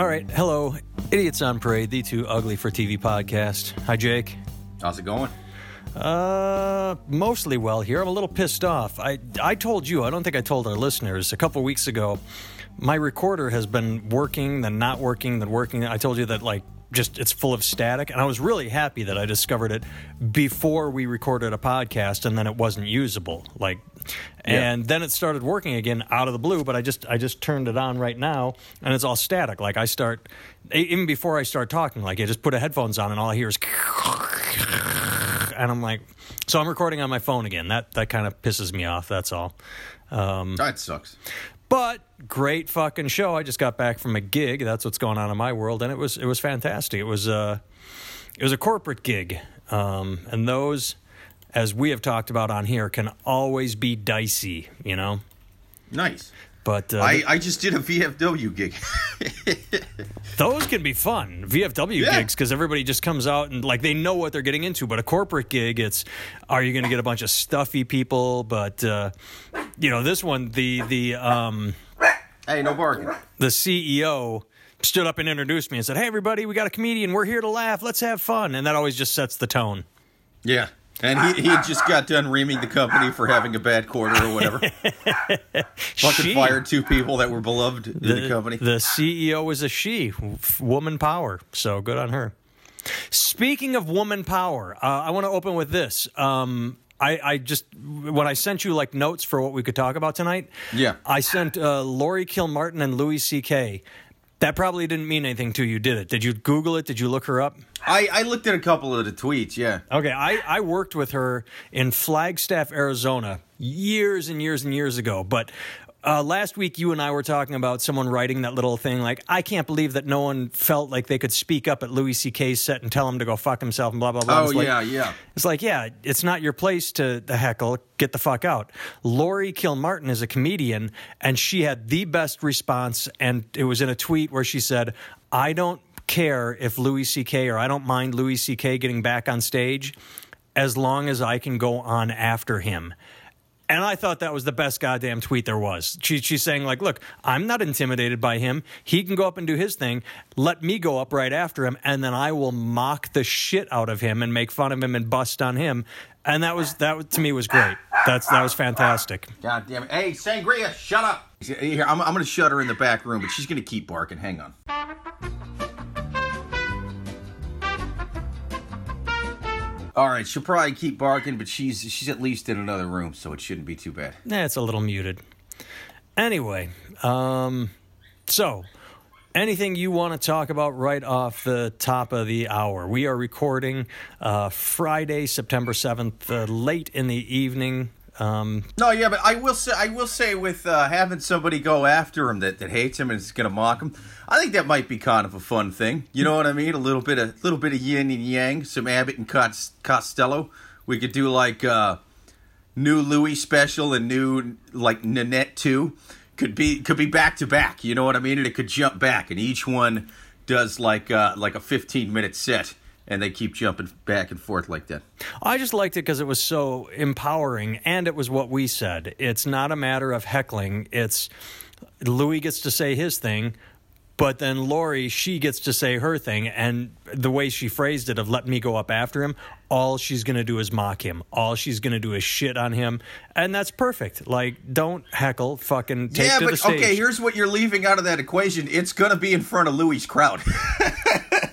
All right, hello, Idiots on Parade, the Too Ugly for TV podcast. Hi, Jake. How's it going? Uh, mostly well here. I'm a little pissed off. I I told you. I don't think I told our listeners a couple weeks ago. My recorder has been working, then not working, then working. I told you that like just it's full of static, and I was really happy that I discovered it before we recorded a podcast, and then it wasn't usable. Like, and then it started working again out of the blue. But I just I just turned it on right now, and it's all static. Like I start even before I start talking. Like I just put a headphones on, and all I hear is and I'm like, so I'm recording on my phone again. That that kind of pisses me off. That's all. Um, That sucks. but great fucking show. I just got back from a gig. That's what's going on in my world, and it was it was fantastic. It was uh, it was a corporate gig, um, and those, as we have talked about on here, can always be dicey. You know, Nice. but uh, I, I just did a VFW gig. those can be fun VFW Yeah. gigs because everybody just comes out and like they know what they're getting into. But a corporate gig, it's are you going to get a bunch of stuffy people? But uh, you know, this one, the the um, hey, no barking. the CEO stood up and introduced me and said, "Hey, everybody, we got a comedian. We're here to laugh. Let's have fun." And that always just sets the tone. Yeah. And he, he just got done reaming the company for having a bad quarter or whatever. Fucking She- fired two people that were beloved in the, company. The CEO was a she, woman power. So good on her. Speaking of woman power, uh, I want to open with this. Um, I, I just when I sent you like notes for what we could talk about tonight. Yeah. I sent uh, Laurie Kilmartin and Louis C.K. That probably didn't mean anything to you, did it? Did you Google it? Did you look her up? I, I looked at a couple of the tweets, yeah. Okay, I, I worked with her in Flagstaff, Arizona, years and years and years ago. But uh, last week, you and I were talking about someone writing that little thing like, I can't believe that no one felt like they could speak up at Louis C.K.'s set and tell him to go fuck himself and blah, blah, blah. Oh, It's like- yeah, yeah. It's like, yeah, it's not your place to, the heckle. Get the fuck out. Laurie Kilmartin is a comedian, and she had the best response. And it was in a tweet where she said, I don't care if Louis C.K. or I don't mind Louis C.K. getting back on stage as long as I can go on after him. And I thought that was the best goddamn tweet there was. She, she's saying, like, look, I'm not intimidated by him. He can go up and do his thing. Let me go up right after him, and then I will mock the shit out of him and make fun of him and bust on him. And that was that to me was great. That's that was fantastic. God damn it. Hey, Sangria, shut up. Here, I'm, I'm going to shut her in the back room, but she's going to keep barking. Hang on. All right, she'll probably keep barking, but she's she's at least in another room, so it shouldn't be too bad. Eh, it's a little muted. Anyway, um, so anything you want to talk about right off the top of the hour? We are recording uh, Friday, September seventh, uh, late in the evening. Um, No, yeah, but I will say, I will say, with uh, having somebody go after him that, that hates him and is going to mock him, I think that might be kind of a fun thing. You know what I mean? A little bit of little bit of yin and yang, some Abbott and Cos- Costello. We could do like uh, new Louis special and new like Nanette two. Could be could be back to back. You know what I mean? And it could jump back, and each one does like uh, like a fifteen minute set, and they keep jumping back and forth like that. I just liked it because it was so empowering, and it was what we said. It's not a matter of heckling. It's Louis gets to say his thing, but then Laurie she gets to say her thing, and the way she phrased it of "let me go up after him," all she's going to do is mock him. All she's going to do is shit on him, and that's perfect. Like, don't heckle, fucking take yeah, to but the stage. okay, here's what you're leaving out of that equation. It's gonna be in front of Louis' crowd.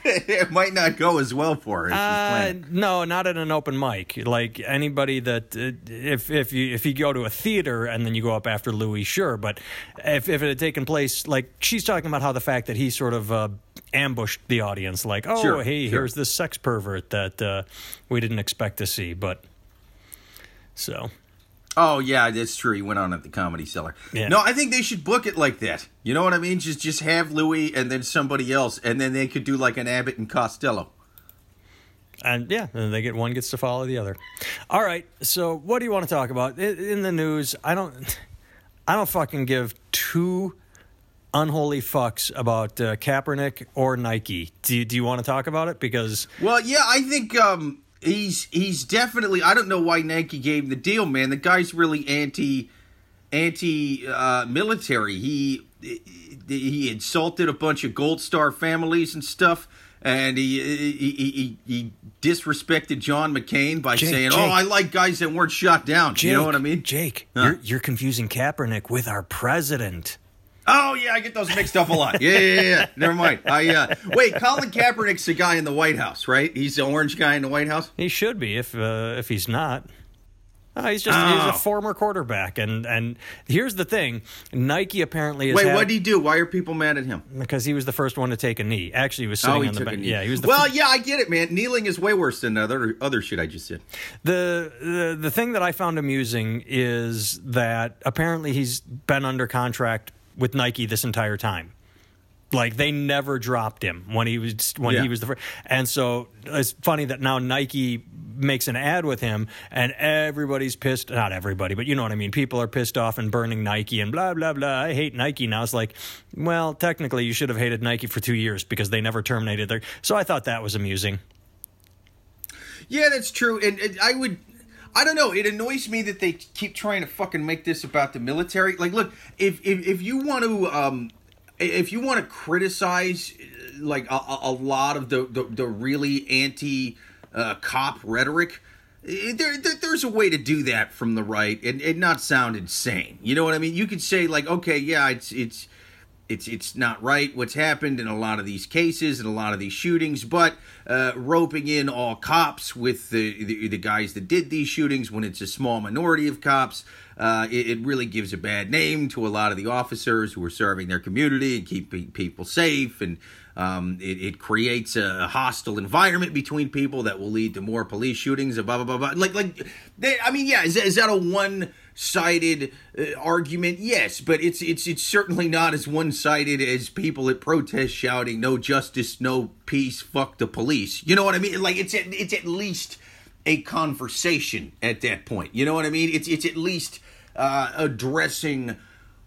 it might not go as well for her. Uh, no, not at an open mic. Like anybody that uh, if if you if you go to a theater and then you go up after Louis, sure. But if if it had taken place, like she's talking about how the fact that he sort of uh, ambushed the audience, like oh Sure, hey sure. here's this sex pervert that uh, we didn't expect to see, but so Oh yeah, that's true. He went on at the Comedy Cellar. Yeah. No, I think they should book it like that. You know what I mean? Just just have Louis and then somebody else, and then they could do like an Abbott and Costello. and yeah, then they get one gets to follow the other. All right, so what do you want to talk about in, in the news? I don't, I don't fucking give two unholy fucks about uh, Kaepernick or Nike. Do you, do you want to talk about it? Because Well, yeah, I think um, he's he's definitely. I don't know why Nike gave him the deal, man. The guy's really anti anti uh, military. He he insulted a bunch of Gold Star families and stuff. And he he, he, he disrespected John McCain by Jake, saying, Jake. "Oh, I like guys that weren't shot down." Jake, you know what I mean? Jake, Huh? you're, you're confusing Kaepernick with our president. Oh yeah, I get those mixed up a lot. Yeah, yeah, yeah. Never mind. I uh, wait. Colin Kaepernick's the guy in the White House, right? He's the orange guy in the White House. He should be if uh, if he's not. Uh, he's just he's Oh. a former quarterback, and and here's the thing: Nike apparently is Wait, what did he do? Why are people mad at him? because he was the first one to take a knee. Actually, he was sitting oh, he on the took a bench. knee. Yeah, he was the well, fir- yeah, I get it, man. Kneeling is way worse than other other shit I just did. The, the the thing that I found amusing is that apparently he's been under contract with Nike this entire time. Like they never dropped him when he was when Yeah. he was the first. And so it's funny that now Nike makes an ad with him and everybody's pissed not everybody but you know what i mean people are pissed off and burning nike and blah blah blah i hate nike now it's like well technically you should have hated nike for two years because they never terminated their so i thought that was amusing Yeah, that's true. And, and I would, I don't know. It annoys me that they keep trying to fucking make this about the military. Like, look, if if, if you want to, um, if you want to criticize uh, like a, a- lot of the the, the really anti uh, cop rhetoric. There, there, there's a way to do that from the right and, and not sound insane. You know what I mean? You could say like, okay, yeah, it's it's it's it's not right what's happened in a lot of these cases and a lot of these shootings, but uh, roping in all cops with the, the the guys that did these shootings when it's a small minority of cops, uh, it, it really gives a bad name to a lot of the officers who are serving their community and keeping people safe, and um, it, it creates a hostile environment between people that will lead to more police shootings. And blah blah blah blah. Like like, they, I mean, yeah, is, is that a one? Sided uh, argument yes but it's it's it's certainly not as one sided as people at protests shouting no justice no peace fuck the police. You know what i mean? Like it's at, it's at least a conversation at that point. You know what i mean? It's it's at least uh, addressing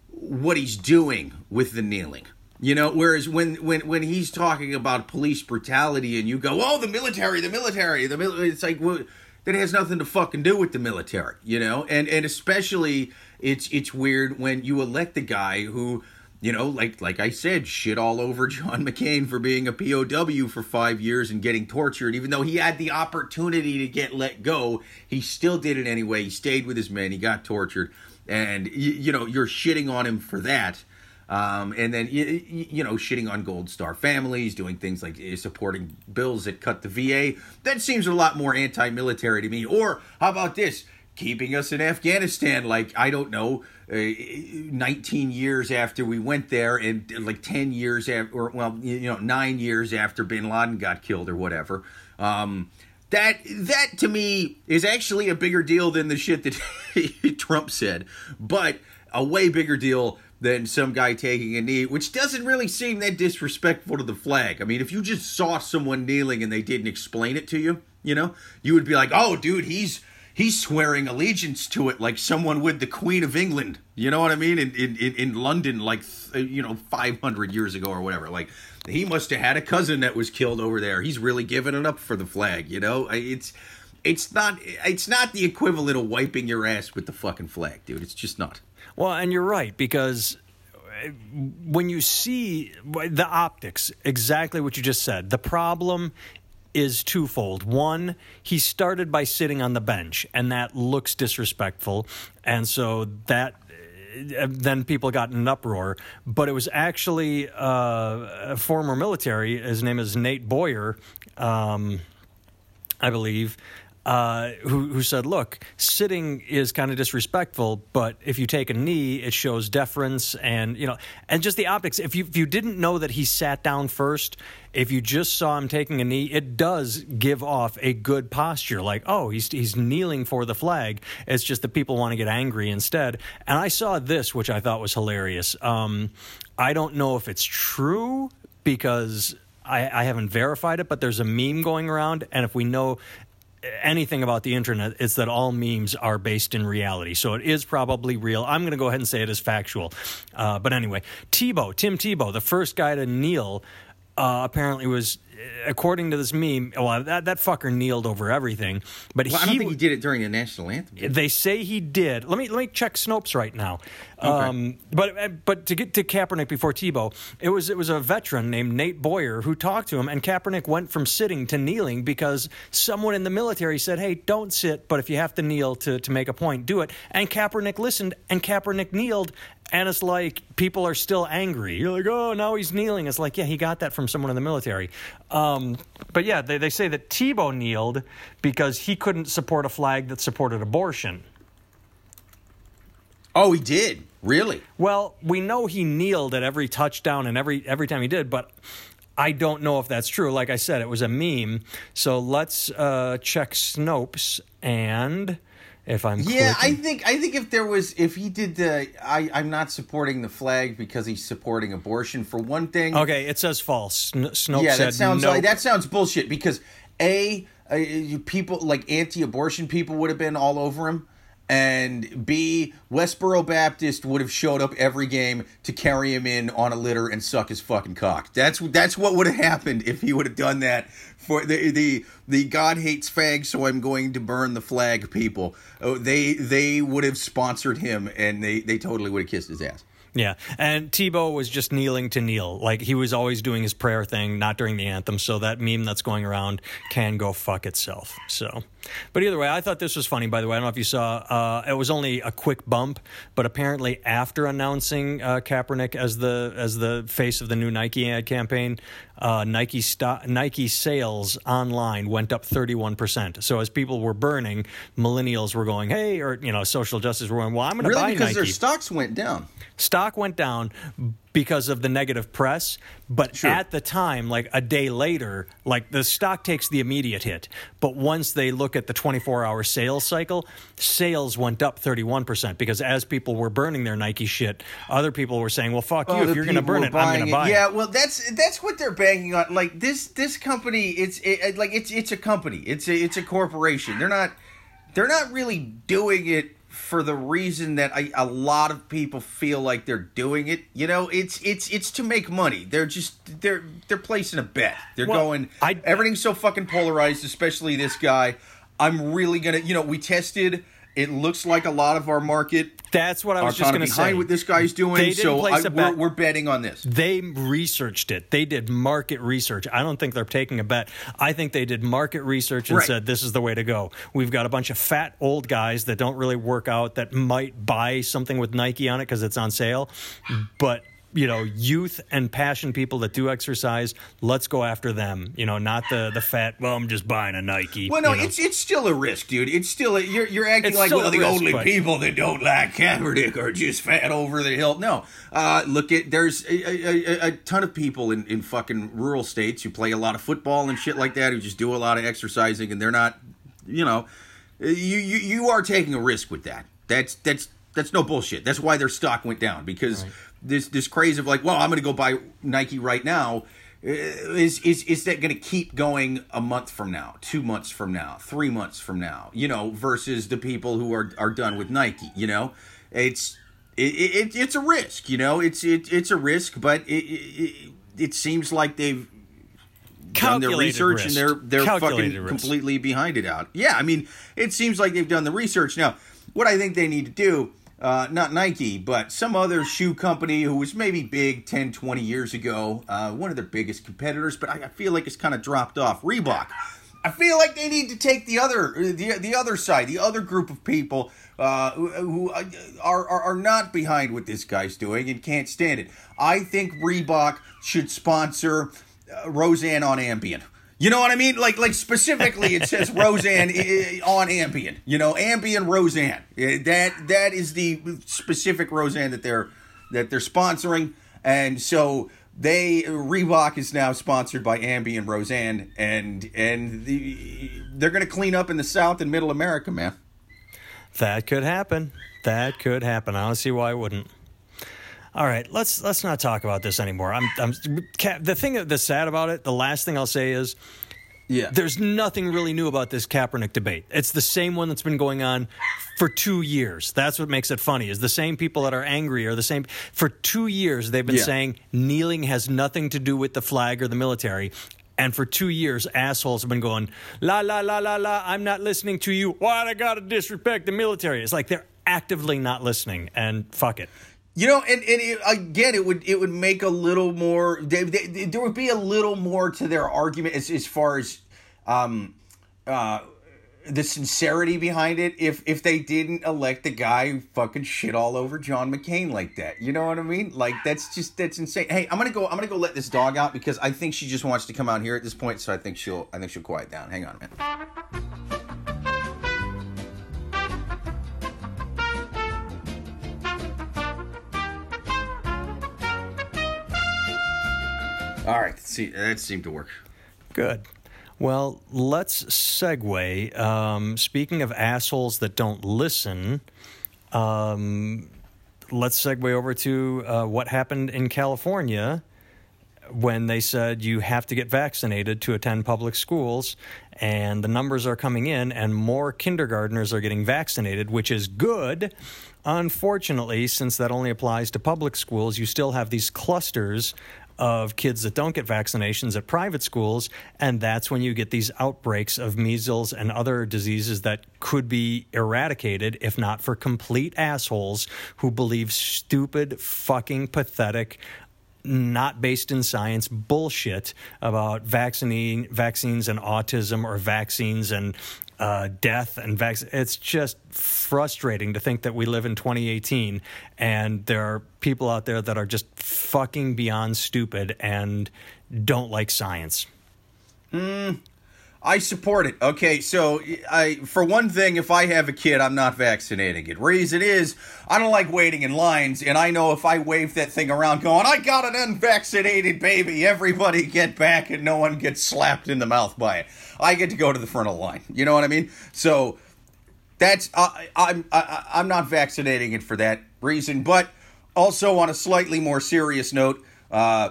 what he's doing with the kneeling. You know, whereas when when when he's talking about police brutality and you go, "Oh, the military, the military, the military," it's like well, that has nothing to fucking do with the military, you know? And and especially it's it's weird when you elect a guy who you know, like like I said, shit all over John McCain for being a POW for five years and getting tortured. Even though he had the opportunity to get let go, he still did it anyway. He stayed with his men. He got tortured, and you know you're shitting on him for that. Um, and then you, you know shitting on Gold Star families, doing things like uh, supporting bills that cut the VA. That seems a lot more anti-military to me. Or how about this? Keeping us in Afghanistan, like I don't know, uh, 19 years after we went there, and like 10 years after, or well, you know, nine years after Bin Laden got killed, or whatever. Um, that that to me is actually a bigger deal than the shit that Trump said, but a way bigger deal than some guy taking a knee, which doesn't really seem that disrespectful to the flag. I mean, if you just saw someone kneeling and they didn't explain it to you, you know, you would be like, "Oh, dude, he's he's swearing allegiance to it like someone would the Queen of England." You know what I mean? In in in, London, like you know, five hundred years ago or whatever. Like he must have had a cousin that was killed over there. He's really giving it up for the flag. You know, it's. It's not. It's not the equivalent of wiping your ass with the fucking flag, dude. It's just not. Well, and you're right because when you see the optics, exactly what you just said, the problem is twofold. One, he started by sitting on the bench, and that looks disrespectful, and so that. uh, Then people got in an uproar, but it was actually uh, a former military. His name is Nate Boyer. Um, I believe, uh, who, who said, look, sitting is kind of disrespectful, but if you take a knee, it shows deference and, you know, and just the optics. If you, if you didn't know that he sat down first, if you just saw him taking a knee, it does give off a good posture. Like, oh, he's, he's kneeling for the flag. It's just that people want to get angry instead. And I saw this, which I thought was hilarious. Um, I don't know if it's true because I, I haven't verified it, but there's a meme going around, and if we know anything about the internet, is that all memes are based in reality. So it is probably real. I'm going to go ahead and say it is factual. Uh, but anyway, Tebow, Tim Tebow, the first guy to kneel. Uh, apparently was according to this meme, well, that, that fucker kneeled over everything. But Well, I don't think he did it during the national anthem. they say he did. Let me let me check Snopes right now. Um, but but to get to Kaepernick before Tebow, it was it was a veteran named Nate Boyer who talked to him, and Kaepernick went from sitting to kneeling because someone in the military said, "Hey, don't sit, but if you have to kneel to to make a point, do it." And Kaepernick listened, and Kaepernick kneeled. And it's like people are still angry. You're like, oh, now he's kneeling. It's like, yeah, he got that from someone in the military. Um, but yeah, they, they say that Tebow kneeled because he couldn't support a flag that supported abortion. Oh, he did. Really? Well, we know he kneeled at every touchdown and every every time he did, but I don't know if that's true. Like I said, it was a meme. So let's uh, check Snopes and if I'm Yeah, I think I think if there was if he did the I I'm not supporting the flag because he's supporting abortion for one thing. okay, it says false. Sn- Snopes yeah, said that sounds nope. like that sounds bullshit because a uh, people like anti-abortion people would have been all over him. And B, Westboro Baptist would have showed up every game to carry him in on a litter and suck his fucking cock. That's that's what would have happened if he would have done that for the the the God hates fags, so I'm going to burn the flag people. Oh, they they would have sponsored him, and they they totally would have kissed his ass. Yeah, and Tebow was just kneeling to kneel. Like he was always doing his prayer thing, not during the anthem. So that meme that's going around can go fuck itself. So, but either way, I thought this was funny. By the way, I don't know if you saw. Uh, it was only a quick bump, but apparently after announcing uh, Kaepernick as the as the face of the new Nike ad campaign, uh, Nike sto- Nike sales online went up thirty one percent. So as people were burning, millennials were going, "Hey," or you know, social justice were going, "Well, I'm going to buy Nike. Really, because their stocks went down. stock went down because of the negative press but Sure. at the time like a day later like the stock takes the immediate hit but once they look at the 24 hour sales cycle sales went up 31% because as people were burning their nike shit other people were saying well fuck oh, you if you're going to burn it i'm going to buy Yeah, well, that's that's what they're banking on. Like this this company, it's it, like it's it's a company. It's a it's a corporation. They're not they're not really doing it for the reason that I, a lot of people feel like they're doing it. You know, it's it's it's to make money. They're just they're they're placing a bet. They're Well, going. I- everything's so fucking polarized, especially this guy. I'm really gonna. You know, we tested. It looks like a lot of our market that's what i was just going to say what this guy's doing. So place I, a we're, bet. we're betting on this. They researched it. They did market research. I don't think they're taking a bet. I think they did market research and Right. said this is the way to go. We've got a bunch of fat old guys that don't really work out that might buy something with Nike on it because it's on sale, but you know, youth and passion people that do exercise, let's go after them. You know, not the the fat. Well, I'm just buying a Nike. Well, no, you know. it's it's still a risk, dude. It's still a, you're you're acting It's like well, the risk, only but- people that don't like Kaepernick are just fat over the hill. No, uh, look at there's a, a, a, a ton of people in in fucking rural states who play a lot of football and shit like that who just do a lot of exercising and they're not, you know, you you you are taking a risk with that. That's that's that's no bullshit. That's why their stock went down because this this craze of like, well, I'm going to go buy Nike right now. uh, Is is is that going to keep going a month from now, two months from now, three months from now? You know, versus the people who are are done with Nike. You know, it's it, it it's a risk. You know, it's it, it's a risk, but it, it it seems like they've done their research and they're they're Calculated fucking risk. completely behind it out. Yeah, I mean, it seems like they've done the research. Now, what I think they need to do, uh, not Nike, but some other shoe company who was maybe big 10, 20 years ago, uh, one of their biggest competitors, but I, I feel like it's kind of dropped off. Reebok. I feel like they need to take the other the, the other side, the other group of people uh, who, who are, are are not behind what this guy's doing and can't stand it. I think Reebok should sponsor uh, Roseanne on Ambien. You know what I mean? Like like specifically, it says Roseanne on Ambien. You know, Ambien Roseanne. Uh, That that is the specific Roseanne that they're that they're sponsoring, and so they Reebok is now sponsored by Ambien Roseanne, and and the they're going to clean up in the South and Middle America, man. That could happen. That could happen. I don't see why it wouldn't. All right, let's let's not talk about this anymore. I'm, I'm the thing that's sad about it. The last thing I'll say is Yeah, there's nothing really new about this Kaepernick debate. It's the same one that's been going on for two years. That's what makes it funny. Is the same people that are angry are the same. For two years, they've been Yeah. saying kneeling has nothing to do with the flag or the military. And for two years, assholes have been going, la, la, la, la, la, I'm not listening to you. Why I gotta disrespect the military? It's like they're actively not listening, and fuck it. You know, and, and it, again, it would it would make a little more. They, they, there would be a little more to their argument as as far as um, uh, the sincerity behind it. If if they didn't elect the guy who fucking shit all over John McCain like that, you know what I mean? Like that's just that's insane. Hey, I'm gonna go. I'm gonna go let this dog out because I think she just wants to come out here at this point. So I think she'll I think she'll quiet down. Hang on, man. All right, see that seemed to work. Good. Well, let's segue. Um, speaking of assholes that don't listen, um, let's segue over to uh, what happened in California when they said you have to get vaccinated to attend public schools, and the numbers are coming in, and more kindergarteners are getting vaccinated, which is good. Unfortunately, since that only applies to public schools, you still have these clusters of kids that don't get vaccinations at private schools, and that's when you get these outbreaks of measles and other diseases that could be eradicated if not for complete assholes who believe stupid, fucking pathetic, not based in science bullshit about vaccine, vaccines and autism or vaccines and uh, death and vaccine. It's just frustrating to think that we live in 2018 and there are people out there that are just fucking beyond stupid and don't like science. I support it. Okay, so I for one thing, if I have a kid, I'm not vaccinating it. Reason is, I don't like waiting in lines, and I know if I wave that thing around, going, "I got an unvaccinated baby," everybody get back, and no one gets slapped in the mouth by it. I get to go to the front of the line. You know what I mean? So that's I, I'm I, I'm not vaccinating it for that reason, but also on a slightly more serious note. Uh,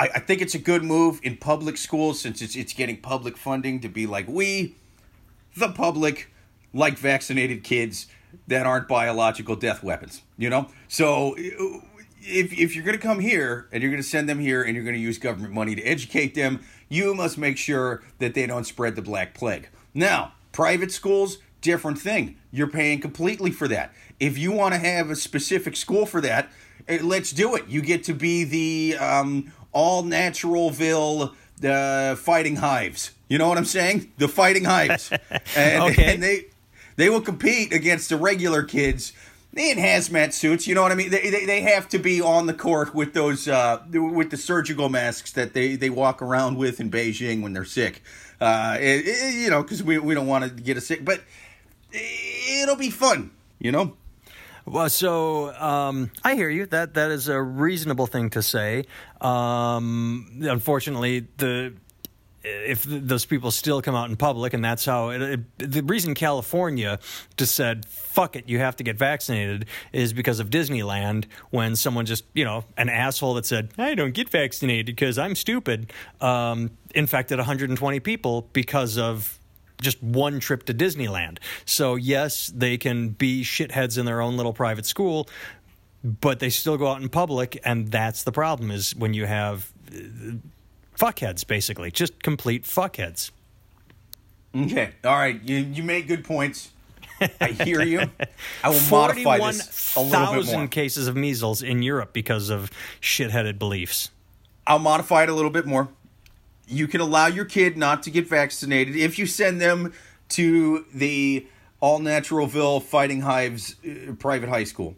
I, I think it's a good move in public schools since it's it's getting public funding to be like we, the public, like vaccinated kids that aren't biological death weapons. You know, so if if you're going to come here and you're going to send them here and you're going to use government money to educate them, you must make sure that they don't spread the black plague. Now, private schools, different thing. You're paying completely for that. If you want to have a specific school for that, eh, let's do it. You get to be the um, all naturalville uh, fighting hives. You know what I'm saying? The fighting hives, and, Okay. and they they will compete against the regular kids in hazmat suits. You know what I mean? They, they, they have to be on the court with those uh, with the surgical masks that they, they walk around with in Beijing when they're sick. Uh, it- it- you know, because we, we don't want to get a sick, but it'll be fun. You know. Well, so um, I hear you. That that is a reasonable thing to say. Um, unfortunately, the if those people still come out in public, and that's how it, it, the reason California just said "fuck it," you have to get vaccinated is because of Disneyland. When someone just you know an asshole that said I don't get vaccinated because I'm stupid, um, infected 120 people because of just one trip to Disneyland. So yes, they can be shitheads in their own little private school, but they still go out in public, and that's the problem. Is when you have uh, fuckheads, basically, just complete fuckheads. Okay. All right. You you make good points. I hear you. I will modify this a little bit more. 41,000 cases of measles in Europe because of shitheaded beliefs. I'll modify it a little bit more. You can allow your kid not to get vaccinated if you send them to the All Naturalville Fighting Hives uh, private high school.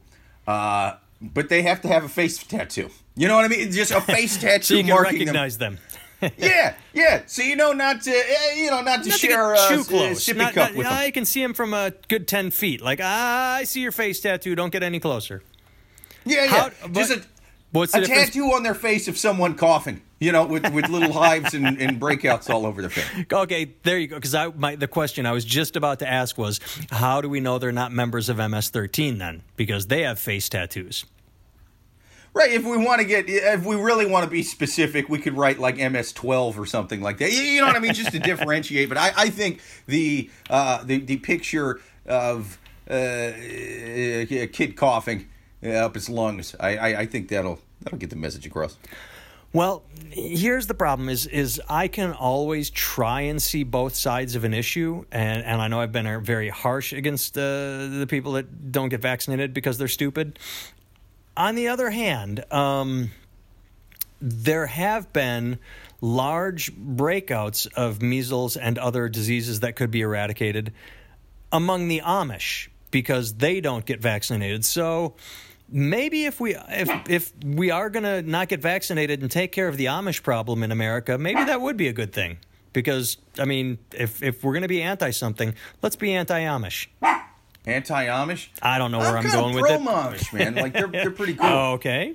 Uh, but they have to have a face tattoo. You know what I mean? Just a face tattoo So you can recognize them. them. Yeah, yeah. So you know not to, eh, you know, not to Not share a too close. sippy Not- cup not- with them. I can see him from a good 10 feet. Like, ah, I see your face tattoo. Don't get any closer. Yeah, yeah. How- Just but- a, What's a tattoo on their face of someone coughing. You know, with, with little hives and, and breakouts all over their face. Okay, there you go. Because I, my, the question I was just about to ask was, how do we know they're not members of MS-13 then? Because they have face tattoos. Right. If we want to get, if we really want to be specific, we could write like MS12 or something like that. You- know what I mean? Just to differentiate. But I, I think the uh, the the picture of uh, a kid coughing uh, up his lungs, I, I, I think that'll that'll get the message across. Well, here's the problem: is is I can always try and see both sides of an issue, and and I know I've been very harsh against uh, the people that don't get vaccinated because they're stupid. On the other hand, um, there have been large breakouts of measles and other diseases that could be eradicated among the Amish because they don't get vaccinated. So maybe if we if if we are going to not get vaccinated and take care of the Amish problem in America, maybe that would be a good thing. Because I mean, if if we're going to be anti something, let's be anti Amish. Anti Amish? I don't know where I'm, I'm going with it. Amish, man. Like they're they're pretty cool. Oh, okay.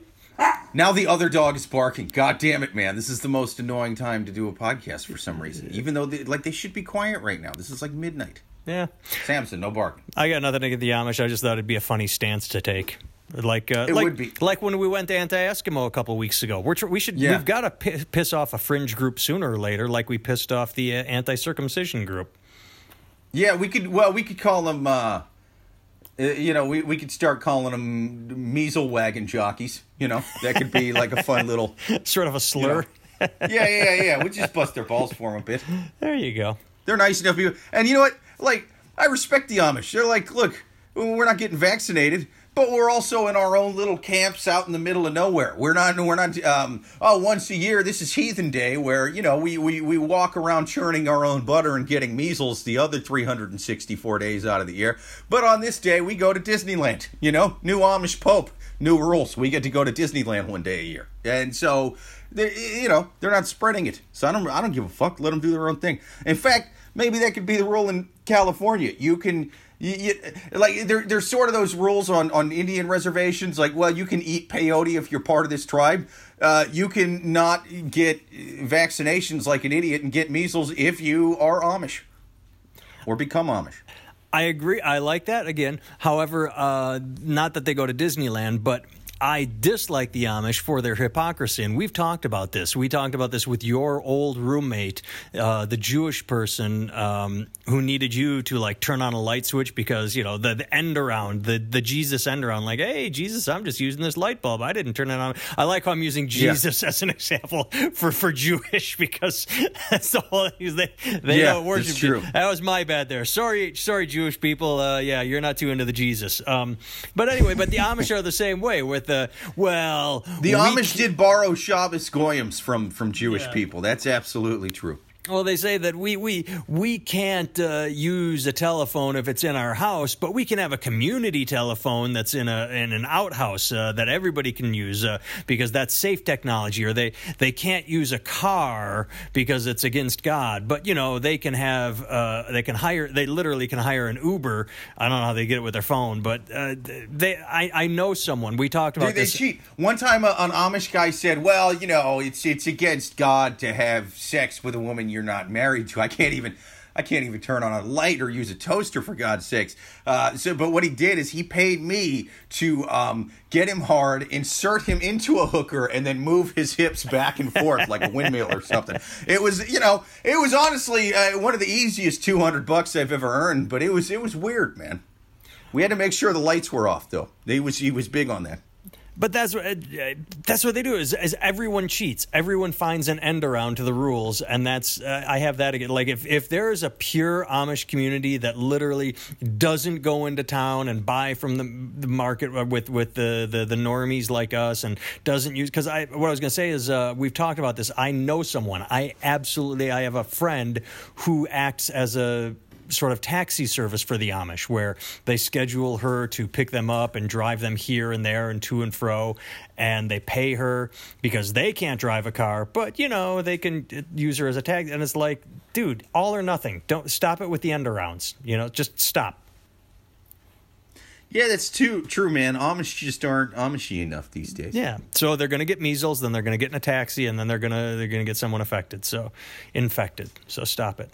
Now the other dog is barking. God damn it, man! This is the most annoying time to do a podcast for some reason. Even though they, like they should be quiet right now. This is like midnight. Yeah. Samson, no barking. I got nothing against the Amish. I just thought it'd be a funny stance to take. Like, uh, like, like when we went to anti-Eskimo a couple weeks ago. We're tr- we should Yeah. we've got to pi piss off a fringe group sooner or later, like we pissed off the uh, anti-circumcision group. Yeah, we could. Well, we could call them. Uh, uh, you know, we, we could start calling them measle wagon jockeys. You know, that could be like a fun little. Sort of a slur. Yeah, yeah, yeah. We just bust their balls for them a bit. There you go. They're nice enough people, and you know what? Like, I respect the Amish. They're like, look, we're not getting vaccinated, but we're also in our own little camps out in the middle of nowhere. We're not, we're not. Um, oh, once a year, this is Heathen Day, where you know we we we walk around churning our own butter and getting measles the other 364 days out of the year. But on this day, we go to Disneyland. You know, new Amish Pope, new rules. We get to go to Disneyland one day a year, and so. They, you know they're not spreading it, so I don't. I don't give a fuck. Let them do their own thing. In fact, maybe that could be the rule in California. You can, you, you, like, there, there's sort of those rules on, on Indian reservations. Like, well, you can eat peyote if you're part of this tribe. Uh, you can not get vaccinations like an idiot and get measles if you are Amish or become Amish. I agree. I like that again. However, uh, not that they go to Disneyland, but I dislike the Amish for their hypocrisy, and we've talked about this. We talked about this with your old roommate, uh, the Jewish person um, who needed you to like turn on a light switch because you know the, the end around, the the Jesus end around. Like, hey, Jesus, I'm just using this light bulb. I didn't turn it on. I like how I'm using Yeah. Jesus as an example for for Jewish because that's the whole. They they Yeah, don't worship. true. That was my bad there. Sorry, sorry, Jewish people. Uh, yeah, you're not too into the Jesus. Um, but anyway, but the Amish are the same way with the well. The Amish did borrow Shabbos goyim from from Jewish Yeah. people. That's absolutely true. Well, they say that we we we can't uh, use a telephone if it's in our house, but we can have a community telephone that's in a in an outhouse uh, that everybody can use uh, because that's safe technology. Or they they can't use a car because it's against God, but you know they can have uh, they can hire they literally can hire an Uber. I don't know how they get it with their phone, but uh, they I, I know someone. We talked about They, they this. cheat. One time, a, an Amish guy said, "Well, you know, it's it's against God to have sex with a woman you're not married to. I can't even." I can't even turn on a light or use a toaster for God's sakes. Uh, so, but what he did is he paid me to um, get him hard, insert him into a hooker, and then move his hips back and forth like a windmill or something. It was, you know, it was honestly uh, one of the easiest two hundred bucks I've ever earned. But it was, it was weird, man. We had to make sure the lights were off, though. He was, he was big on that. But that's what uh, that's what they do. Is, is everyone cheats? Everyone finds an end around to the rules, and that's uh, I have that again. Like if if there is a pure Amish community that literally doesn't go into town and buy from the, the market with with the, the the normies like us, and doesn't use because I what I was going to say is uh, we've talked about this. I know someone. I absolutely I have a friend who acts as a sort of taxi service for the Amish where they schedule her to pick them up and drive them here and there and to and fro and they pay her because they can't drive a car but you know they can use her as a tag and it's like dude all or nothing. Don't stop it with the end arounds you know just stop. Yeah, that's too true, man. Amish just aren't Amishy enough these days. yeah. So they're going to get measles then they're going to get in a taxi and then they're going to they're going to get someone affected. So infected. So stop it.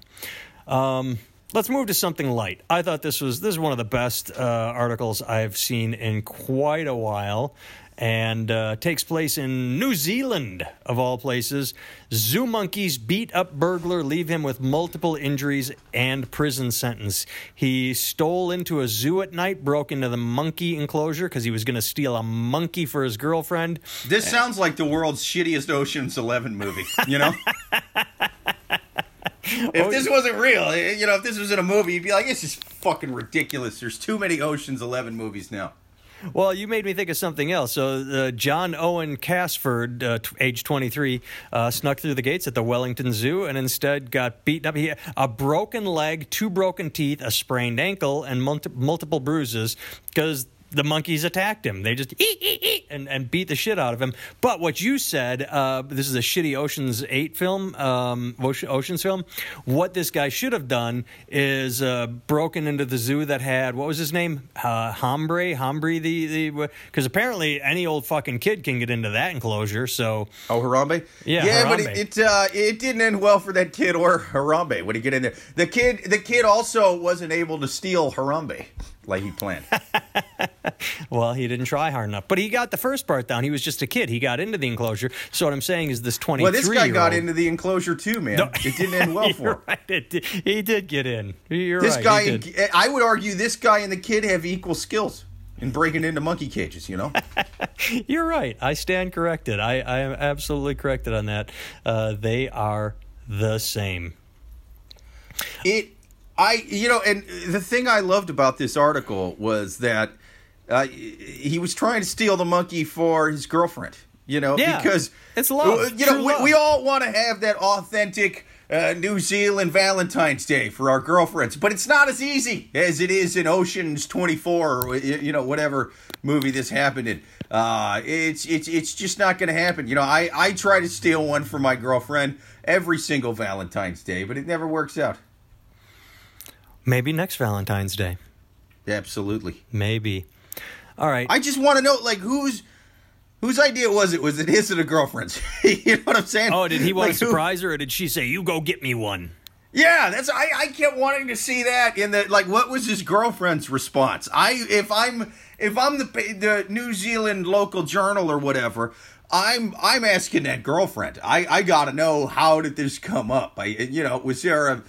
Um Let's move to something light. I thought this was this is one of the best uh, articles I've seen in quite a while, and uh, takes place in New Zealand of all places. Zoo monkeys beat up burglar, leave him with multiple injuries and prison sentence. He stole into a zoo at night, broke into the monkey enclosure because he was going to steal a monkey for his girlfriend. This sounds like the world's shittiest Ocean's Eleven movie. You know. If this wasn't real, eh, you know, if this was in a movie, you'd be like, "This is fucking ridiculous." There's too many Ocean's Eleven movies now. Well, you made me think of something else. So, uh, John Owen Casford, uh, t- age 23, uh, snuck through the gates at the Wellington Zoo and instead got beaten up. He had a broken leg, two broken teeth, a sprained ankle, and multi- multiple bruises because the monkeys attacked him. They just eat, eat, eat, and, and beat the shit out of him. But what you said, uh, this is a shitty Ocean's Eight film, um, Ocean's film. What this guy should have done is uh, broken into the zoo that had what was his name, uh, Hombre, Hombre, the the because apparently any old fucking kid can get into that enclosure. So oh, Harambe, yeah, yeah, Harambe. but it it, uh, it didn't end well for that kid or Harambe when he get in there. The kid, the kid also wasn't able to steal Harambe like he planned. well, he didn't try hard enough, but he got the first part down. He was just a kid. He got into the enclosure. So what I'm saying is, this 23 well, this guy got into the enclosure too, man. No. It didn't end well for him. Right, did- he did get in. You're This right. guy, and, I would argue, this guy and the kid have equal skills in breaking into monkey cages. You know. You're right. I stand corrected. I, I am absolutely corrected on that. Uh, they are the same. It, I, you know, and the thing I loved about this article was that uh, he was trying to steal the monkey for his girlfriend. You know, Yeah. because It's love. You know, we, we all want to have that authentic. Uh, New Zealand Valentine's Day for our girlfriends, but it's not as easy as it is in Ocean's 24 or you know whatever movie this happened in. Uh, it's it's it's just not going to happen. You know, I I try to steal one for my girlfriend every single Valentine's Day, but it never works out. Maybe next Valentine's Day. Absolutely. Maybe. All right. I just want to know, like, whose whose idea was it? Was it his or the girlfriend's? you know what I'm saying? oh, did he want Like, to who- surprise her, or did she say, "You go get me one"? Yeah, that's I. I kept wanting to see that in the like. What was his girlfriend's response? I if I'm if I'm the the New Zealand local journal or whatever. I'm I'm asking that girlfriend. I I gotta know how did this come up? I you know was there a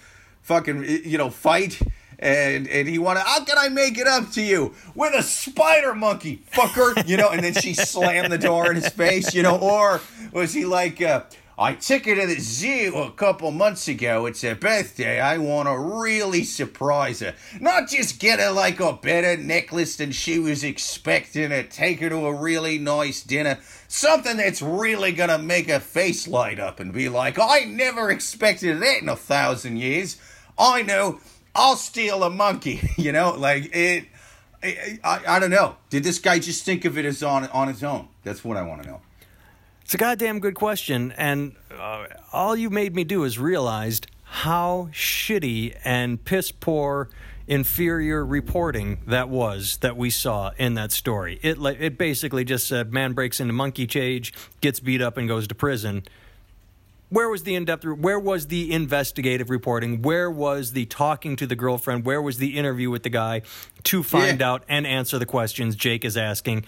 fucking you know fight and and he wanted how can I make it up to you with a spider monkey fucker you know and then she slammed the door in his face you know or was he like uh, I took her to the zoo a couple months ago. It's her birthday. I want to really surprise her. Not just get her like a better necklace than she was expecting or take her to a really nice dinner. Something that's really going to make her face light up and be like, I never expected that in a thousand years. I know. I'll steal a monkey. You know, like it. I, I, I don't know. Did this guy just think of it as on on his own? That's what I want to know. It's a goddamn good question, and uh, all you made me do is realized how shitty and piss poor, inferior reporting that was that we saw in that story. It it basically just said man breaks into monkey cage, gets beat up, and goes to prison. Where was the in-depth? Where was the investigative reporting? Where was the talking to the girlfriend? Where was the interview with the guy to find Yeah. out and answer the questions Jake is asking?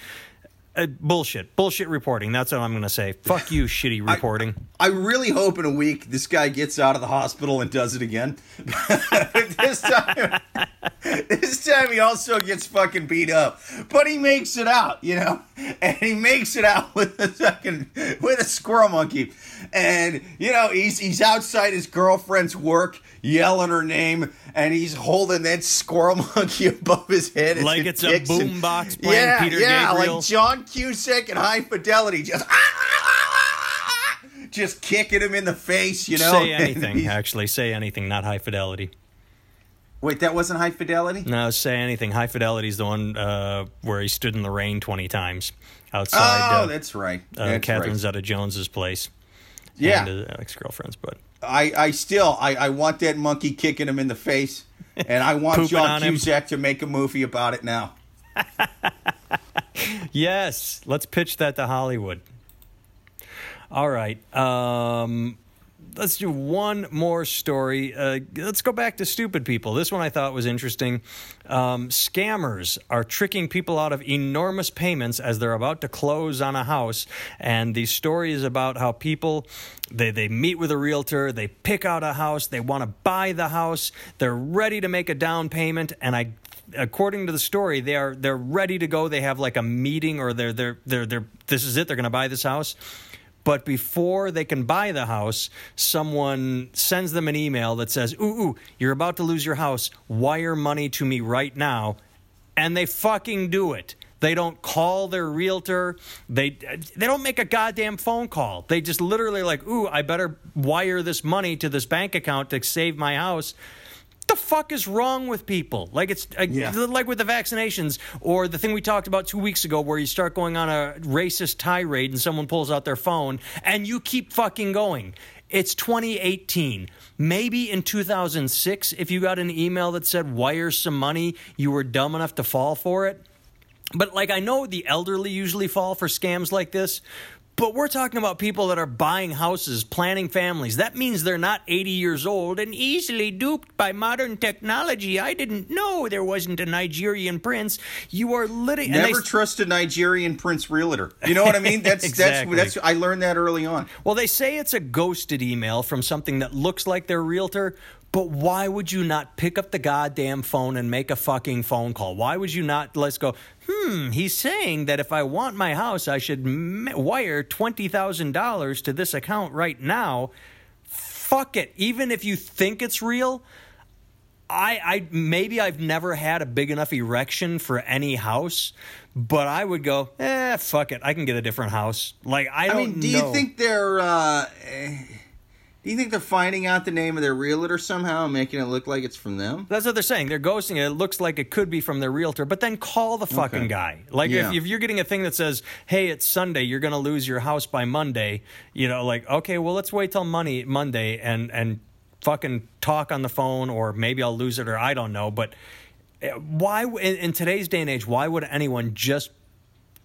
Uh, bullshit, bullshit reporting. That's what I'm going to say. Fuck you, shitty reporting. I really hope in a week this guy gets out of the hospital and does it again. this time, this time he also gets fucking beat up, but he makes it out, you know, and he makes it out with a fucking with a squirrel monkey, and you know he's he's outside his girlfriend's work yelling her name, and he's holding that squirrel monkey above his head Like it's a boombox playing yeah, Peter yeah, Gabriel. like John Cusack and High Fidelity just. Just kicking him in the face, you know. say anything, actually. Say anything, not high fidelity. Wait, that wasn't High Fidelity. No, say anything. High Fidelity fidelity's the one uh, where he stood in the rain 20 times Oh, outside uh, that's right. uh, That's Catherine right. Zeta Jones's place. Yeah, And his ex girlfriend's, but. I, I still, I, I want that monkey kicking him in the face, and I want John on him. To make a movie about it now. Yes, let's pitch that to Hollywood. All right. Um, let's do one more story. Uh, let's go back to stupid people. This one I thought was interesting. Um, scammers are tricking people out of enormous payments as they're about to close on a house. And the story is about how people they they meet with a realtor, they pick out a house, they want to buy the house, they're ready to make a down payment, and I according to the story, they are they're ready to go. They have like a meeting, or they're they're they're they're this is it. They're going to buy this house. But before they can buy the house, someone sends them an email that says, "Ooh, ooh, you're about to lose your house. Wire money to me right now," and they fucking do it. They don't call their realtor. They they don't make a goddamn phone call. They just literally like, "Ooh, I better wire this money to this bank account to save my house." The fuck is wrong with people? Like it's uh, Yeah. like with the vaccinations or the thing we talked about two weeks ago, where you start going on a racist tirade and someone pulls out their phone and you keep fucking going. It's 2018. Maybe in 2006, if you got an email that said wire some money, you were dumb enough to fall for it. But like I know the elderly usually fall for scams like this, but we're talking about people that are buying houses, planning families. That means they're not 80 years old and easily duped by modern technology. I didn't know there wasn't a Nigerian prince. You are literally Never trust a Nigerian prince realtor. You know what I mean? That's Exactly. that's that's I learned that early on. Well, they say it's a ghosted email from something that looks like their realtor, but why would you not pick up the goddamn phone and make a fucking phone call? Why would you not let's go, hmm, he's saying that if I want my house, I should m- wire $20,000 to this account right now. Fuck it. Even if you think it's real, I, I maybe I've never had a big enough erection for any house, but I would go, eh, fuck it. I can get a different house. Like I I don't I mean, do know. you think they're uh, do you think they're finding out the name of their realtor somehow and making it look like it's from them? That's what they're saying. They're ghosting it. It looks like it could be from their realtor, but then call the fucking Okay. guy. Like Yeah. if, if you're getting a thing that says, "Hey, it's Sunday. You're going to lose your house by Monday," you know, like okay, well, let's wait till money Monday and and fucking talk on the phone, or maybe I'll lose it, or I don't know. But eh, why in, in today's day and age, why would anyone just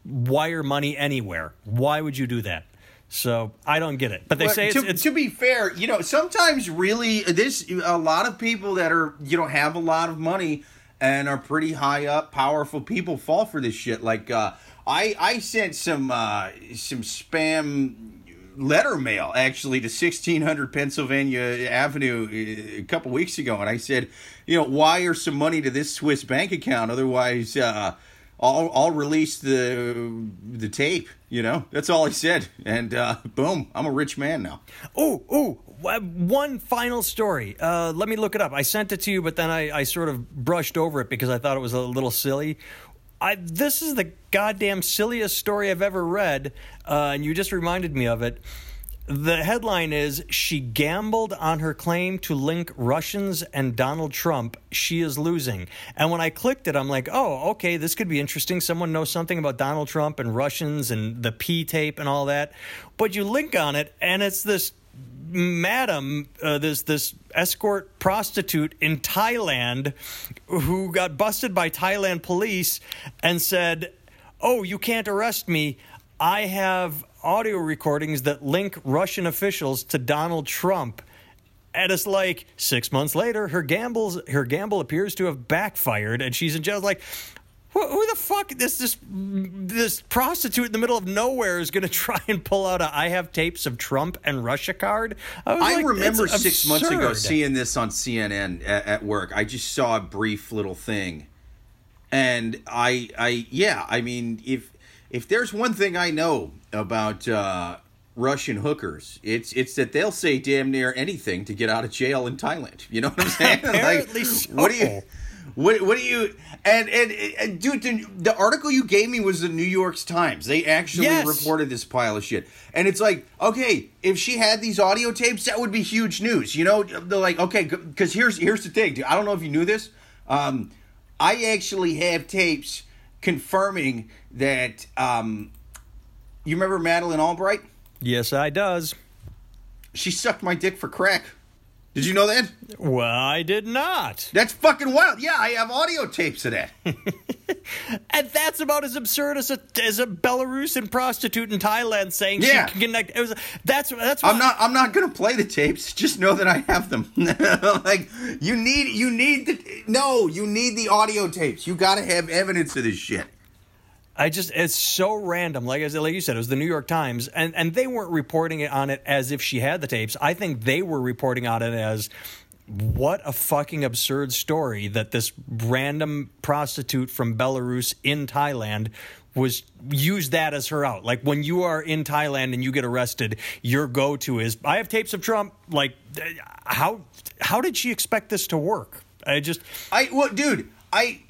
wire money anywhere? Why would you do that? So I don't get it. But they Well, say it's, to, it's to be fair, you know, sometimes really this a lot of people that are you know have a lot of money and are pretty high up, powerful people fall for this shit. Like uh, I I sent some uh, some spam letter mail actually to 1600 Pennsylvania Avenue uh, a couple weeks ago, and I said, you know, wire some money to this Swiss bank account, otherwise. Uh, I'll, I'll release the the tape. You know, that's all I said, and uh, boom, I'm a rich man now. Oh, oh, one final story. Uh, let me look it up. I sent it to you, but then I, I sort of brushed over it because I thought it was a little silly. I, this is the goddamn silliest story I've ever read, uh, and you just reminded me of it. The headline is She gambled on her claim to link Russians and Donald Trump. She is losing. And when I clicked it, I'm like, oh, okay, this could be interesting. Someone knows something about Donald Trump and Russians and the P tape and all that. But you link on it, and it's this madam, uh, this this escort prostitute in Thailand, who got busted by Thailand police and said, "Oh, you can't arrest me. I have audio recordings that link Russian officials to Donald Trump." And it's like six months later, her gambles her gamble appears to have backfired, and she's in jail. Like, who, who the fuck this this this prostitute in the middle of nowhere is going to try and pull out a I have tapes of Trump and Russia card? was I like, remember six months ago seeing this on CNN at, at work. I just saw a brief little thing, and I, I, yeah, I mean, if if there's one thing I know about uh, Russian hookers, it's it's that they'll say damn near anything to get out of jail in Thailand. You know what I'm saying? Apparently so. What do you? What, what do you and, and and dude the, the article you gave me was the New York Times. They actually Yes. reported this pile of shit. And it's like, okay, if she had these audio tapes, that would be huge news. You know, they're like, okay, because here's here's the thing. Dude. I don't know if you knew this. Um, I actually have tapes confirming that. Um, you remember Madeleine Albright? Yes, I does. She sucked my dick for crack. Did you know that? Well, I did not. That's fucking wild. Yeah, I have audio tapes of that. And that's about as absurd as a as a Belarusian prostitute in Thailand saying Yeah. she can connect. It was that's that's I'm not. I'm not gonna play the tapes. Just know that I have them. like you need. You need the. No, you need the audio tapes. You got to have evidence of this shit. I just it's so random. Like said, like you said, it was the New York Times, and and they weren't reporting on it as if she had the tapes. I think they were reporting on it as what a fucking absurd story that this random prostitute from Belarus in Thailand was used that as her out. Like when you are in Thailand and you get arrested, your go to is I have tapes of Trump. Like how how did she expect this to work? I just I what, dude? I.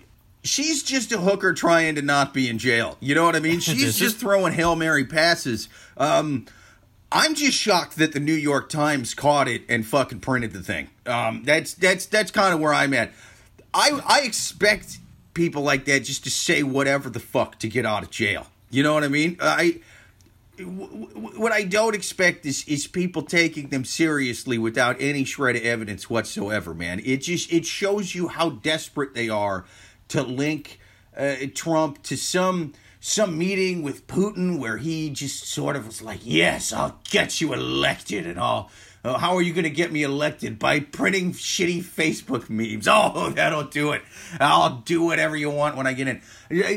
She's just a hooker trying to not be in jail. You know what I mean? She's just throwing hail mary passes. Um, I'm just shocked that the New York Times caught it and fucking printed the thing. Um, that's that's that's kind of where I'm at. I I expect people like that just to say whatever the fuck to get out of jail. You know what I mean? I w- w- what I don't expect is is people taking them seriously without any shred of evidence whatsoever. Man, it just it shows you how desperate they are to link uh, Trump to some some meeting with Putin where he just sort of was like, "Yes, I'll get you elected," and all. Uh, how are you going to get me elected? By printing shitty Facebook memes. Oh, that'll do it. I'll do whatever you want when I get in.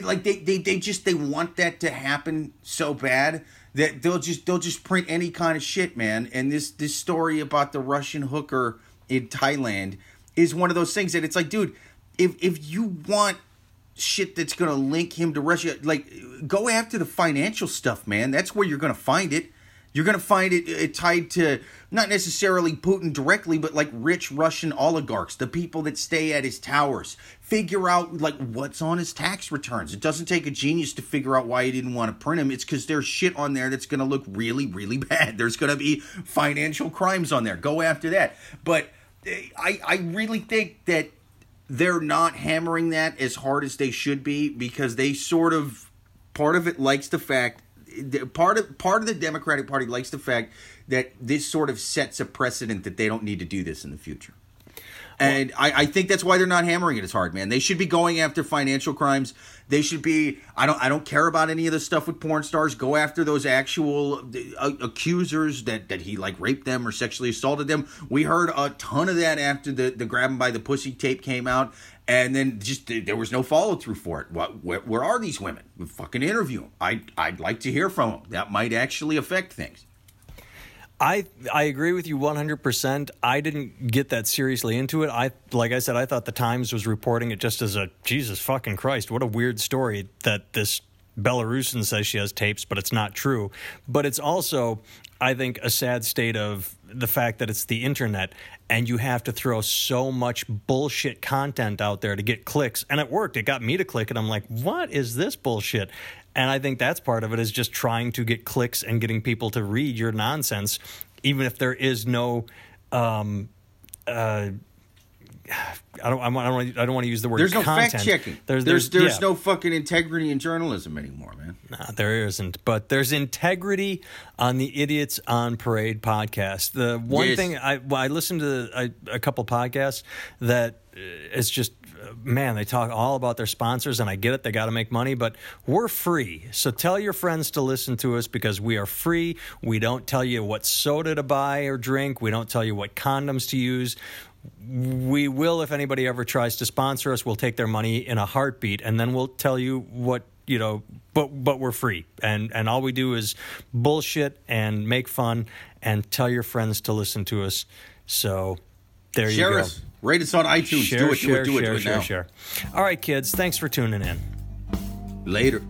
Like they, they, they just they want that to happen so bad that they'll just they'll just print any kind of shit, man. And this this story about the Russian hooker in Thailand is one of those things that it's like, dude, if if you want shit that's gonna link him to Russia, like go after the financial stuff, man. That's where you're gonna find it. You're gonna find it, it tied to not necessarily Putin directly, but like rich Russian oligarchs, the people that stay at his towers. Figure out like what's on his tax returns. It doesn't take a genius to figure out why he didn't want to print them. It's because there's shit on there that's gonna look really, really bad. There's gonna be financial crimes on there. Go after that. But eh, I, I really think that they're not hammering that as hard as they should be because they sort of part of it likes the fact part of part of the Democratic Party likes the fact that this sort of sets a precedent that they don't need to do this in the future. And I, I think that's why they're not hammering it as hard, man. They should be going after financial crimes. They should be. I don't. I don't care about any of the stuff with porn stars. Go after those actual uh, accusers that that he like raped them or sexually assaulted them. We heard a ton of that after the the grab 'em by the pussy tape came out, and then just there was no follow through for it. What? Where, where are these women? Fucking interview them. I I'd like to hear from them. That might actually affect things. I I agree with you 100%. I didn't get that seriously into it. I like I said I thought the Times was reporting it just as a Jesus fucking Christ, what a weird story that this Belarusian says she has tapes but it's not true. But it's also I think a sad state of the fact that it's the internet and you have to throw so much bullshit content out there to get clicks and it worked. It got me to click and I'm like, "What is this bullshit?" And I think that's part of it is just trying to get clicks and getting people to read your nonsense, even if there is no. Um, uh, I don't. I don't. want- I don't want to use the word. There's no fact checking. There's There's there's, there's yeah. no fucking integrity in journalism anymore, man. Nah, there isn't. But there's integrity on the Idiots on Parade podcast. The one Yes. thing I well, I listened to a, a couple podcasts that uh, it's just uh, man they talk all about their sponsors and I get it they got to make money but we're free so tell your friends to listen to us because we are free we don't tell you what soda to buy or drink we don't tell you what condoms to use we will if anybody ever tries to sponsor us we'll take their money in a heartbeat and then we'll tell you what you know but but we're free. And and all we do is bullshit and make fun and tell your friends to listen to us. So there you Share go. us. Rate us on iTunes. share do it, do share it, do it, share do it. Share now. share. All right kids. Thanks for tuning in. Later.